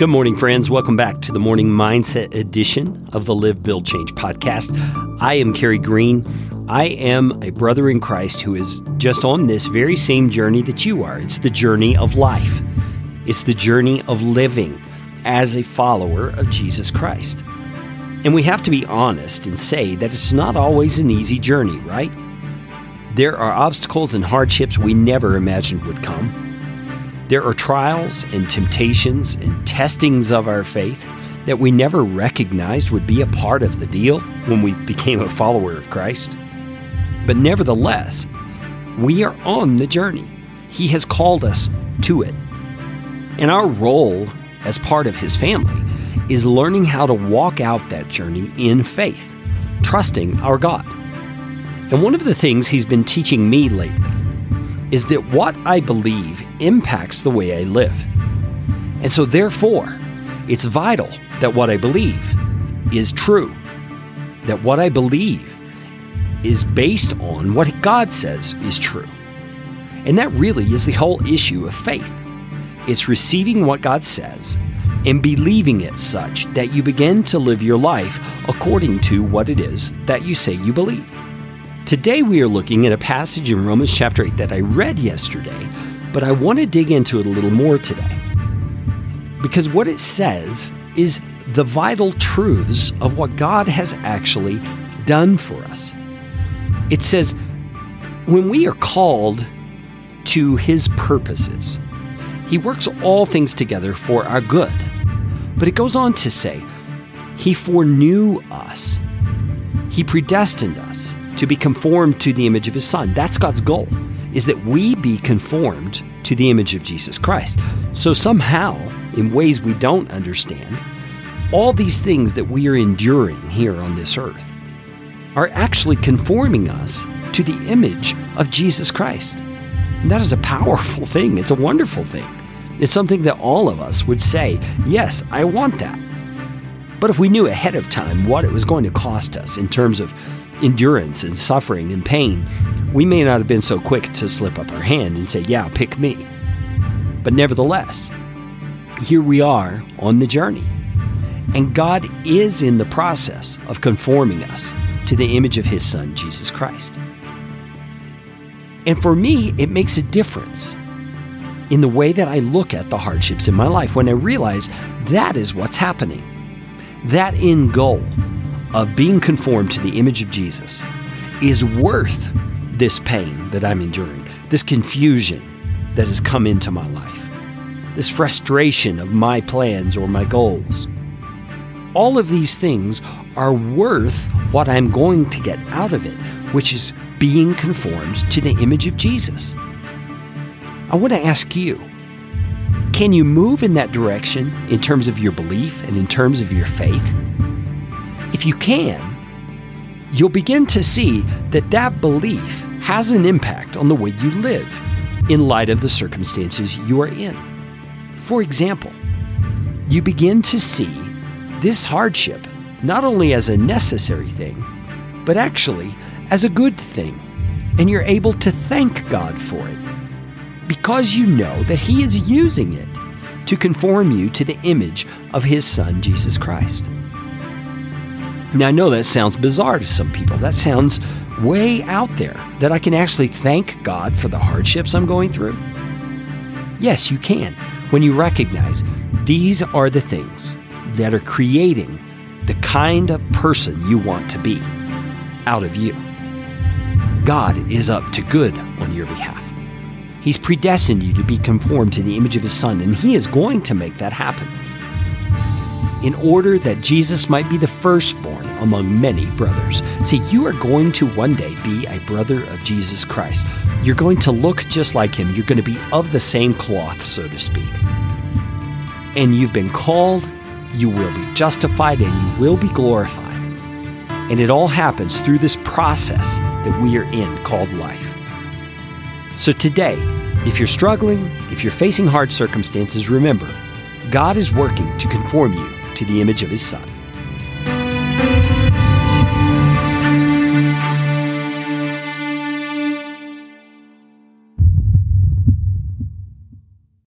Good morning, friends. Welcome back to the morning mindset edition of the Live, Build, Change podcast. I am Carey Green. I am a brother in Christ who is just on this very same journey that you are. It's the journey of life, it's the journey of living as a follower of Jesus Christ. And we have to be honest and say that it's not always an easy journey, right? There are obstacles and hardships we never imagined would come. There are trials and temptations and testings of our faith that we never recognized would be a part of the deal when we became a follower of Christ. But nevertheless, we are on the journey. He has called us to it. And our role as part of His family is learning how to walk out that journey in faith, trusting our God. And one of the things He's been teaching me lately is that what I believe impacts the way I live. And so, therefore, it's vital that what I believe is true, that what I believe is based on what God says is true. And that really is the whole issue of faith. It's receiving what God says and believing it such that you begin to live your life according to what it is that you say you believe. Today we are looking at a passage in Romans chapter 8 that I read yesterday, but I want to dig into it a little more today. Because what it says is the vital truths of what God has actually done for us. It says, when we are called to his purposes, he works all things together for our good. But it goes on to say, he foreknew us, he predestined us to be conformed to the image of his son. That's God's goal, is that we be conformed to the image of Jesus Christ. So somehow, in ways we don't understand, all these things that we are enduring here on this earth are actually conforming us to the image of Jesus Christ. And that is a powerful thing. It's a wonderful thing. It's something that all of us would say, yes, I want that. But if we knew ahead of time what it was going to cost us in terms of endurance and suffering and pain, we may not have been so quick to slip up our hand and say, Yeah, pick me. But nevertheless, here we are on the journey. And God is in the process of conforming us to the image of His Son, Jesus Christ. And for me, it makes a difference in the way that I look at the hardships in my life when I realize that is what's happening. That end goal of being conformed to the image of Jesus is worth this pain that I'm enduring, this confusion that has come into my life, this frustration of my plans or my goals. All of these things are worth what I'm going to get out of it, which is being conformed to the image of Jesus. I want to ask you can you move in that direction in terms of your belief and in terms of your faith? If you can, you'll begin to see that that belief has an impact on the way you live in light of the circumstances you are in. For example, you begin to see this hardship not only as a necessary thing, but actually as a good thing. And you're able to thank God for it because you know that He is using it to conform you to the image of His Son, Jesus Christ. Now, I know that sounds bizarre to some people. That sounds way out there that I can actually thank God for the hardships I'm going through. Yes, you can when you recognize these are the things that are creating the kind of person you want to be out of you. God is up to good on your behalf. He's predestined you to be conformed to the image of His Son, and He is going to make that happen in order that Jesus might be the firstborn among many brothers. See, you are going to one day be a brother of Jesus Christ. You're going to look just like him. You're going to be of the same cloth, so to speak. And you've been called, you will be justified, and you will be glorified. And it all happens through this process that we are in called life. So today, if you're struggling, if you're facing hard circumstances, remember, God is working to conform you to the image of his Son.